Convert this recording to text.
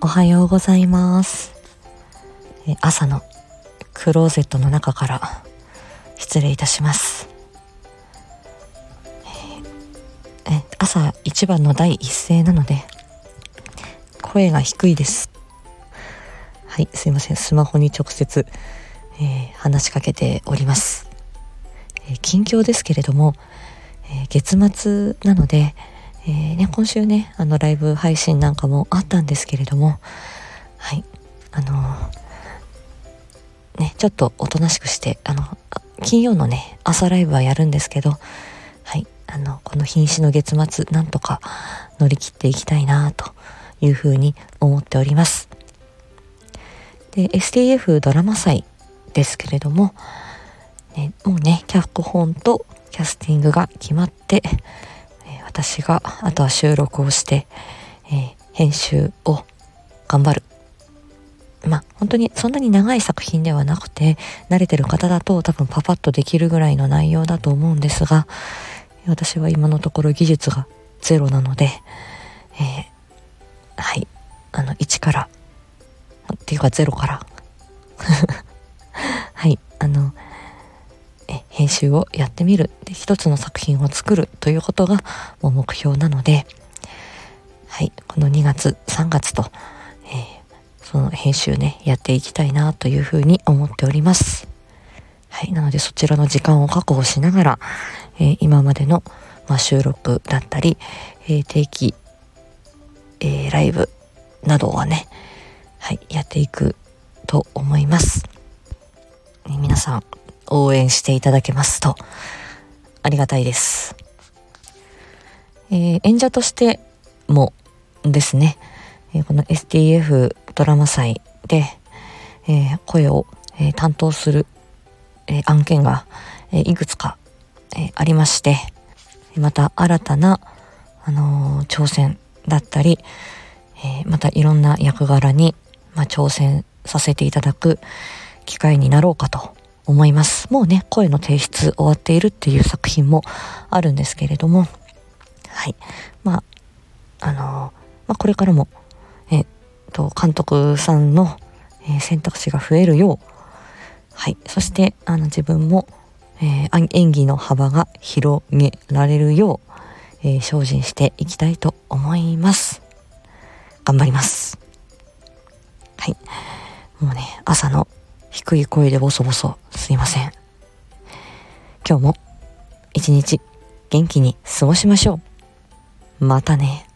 おはようございます。え朝のクローゼットの中から失礼いたします。え朝一番の第一声なので声が低いです。はいすいません。スマホに直接、えー、話しかけております、え、近況ですけれども、え、月末なので、えね、今週ねあのライブ配信なんかもあったんですけれどもはい。あのねちょっとおとなしくしてあの金曜のね朝ライブはやるんですけどはい。あのこの瀕死の月末なんとか乗り切っていきたいなというふうに思っております。で STF ドラマ祭ですけれども、ね、もうね脚本とキャスティングが決まって、私があとは収録をして、えー、編集を頑張る。まあ本当にそんなに長い作品ではなくて慣れてる方だと多分パパッとできるぐらいの内容だと思うんですが私は今のところ技術がゼロなので、えー、はい。あの1からっていうかゼロから。編集をやってみる。で一つの作品を作るということがもう目標なのではい。この2月3月と、えー、その編集ねやっていきたいなというふうに思っております。はい。なのでそちらの時間を確保しながら、えー、今までの、まあ、収録だったり、えー、定期、えライブなどはねはい、やっていくと思います。皆さん応援していただけますとありがたいです。えー、演者としてもですね、えー、この STF ドラマ祭で、えー、声を、え担当する、え案件が、えいくつか、えありましてまた新たな、あの挑戦だったり、えまたいろんな役柄にまあ、挑戦させていただく機会になろうかと思います。もうね、声の提出終わっているっていう作品もあるんですけれども、はい。まあ、あのー、まあ、これからも、えっと、監督さんの、え、選択肢が増えるよう、はい。そして、あの、自分も、えー、演技の幅が広げられるよう、えー、精進していきたいと思います。頑張ります。はい。もうね、朝の低い声でボソボソすいません。今日も一日元気に過ごしましょう。またね。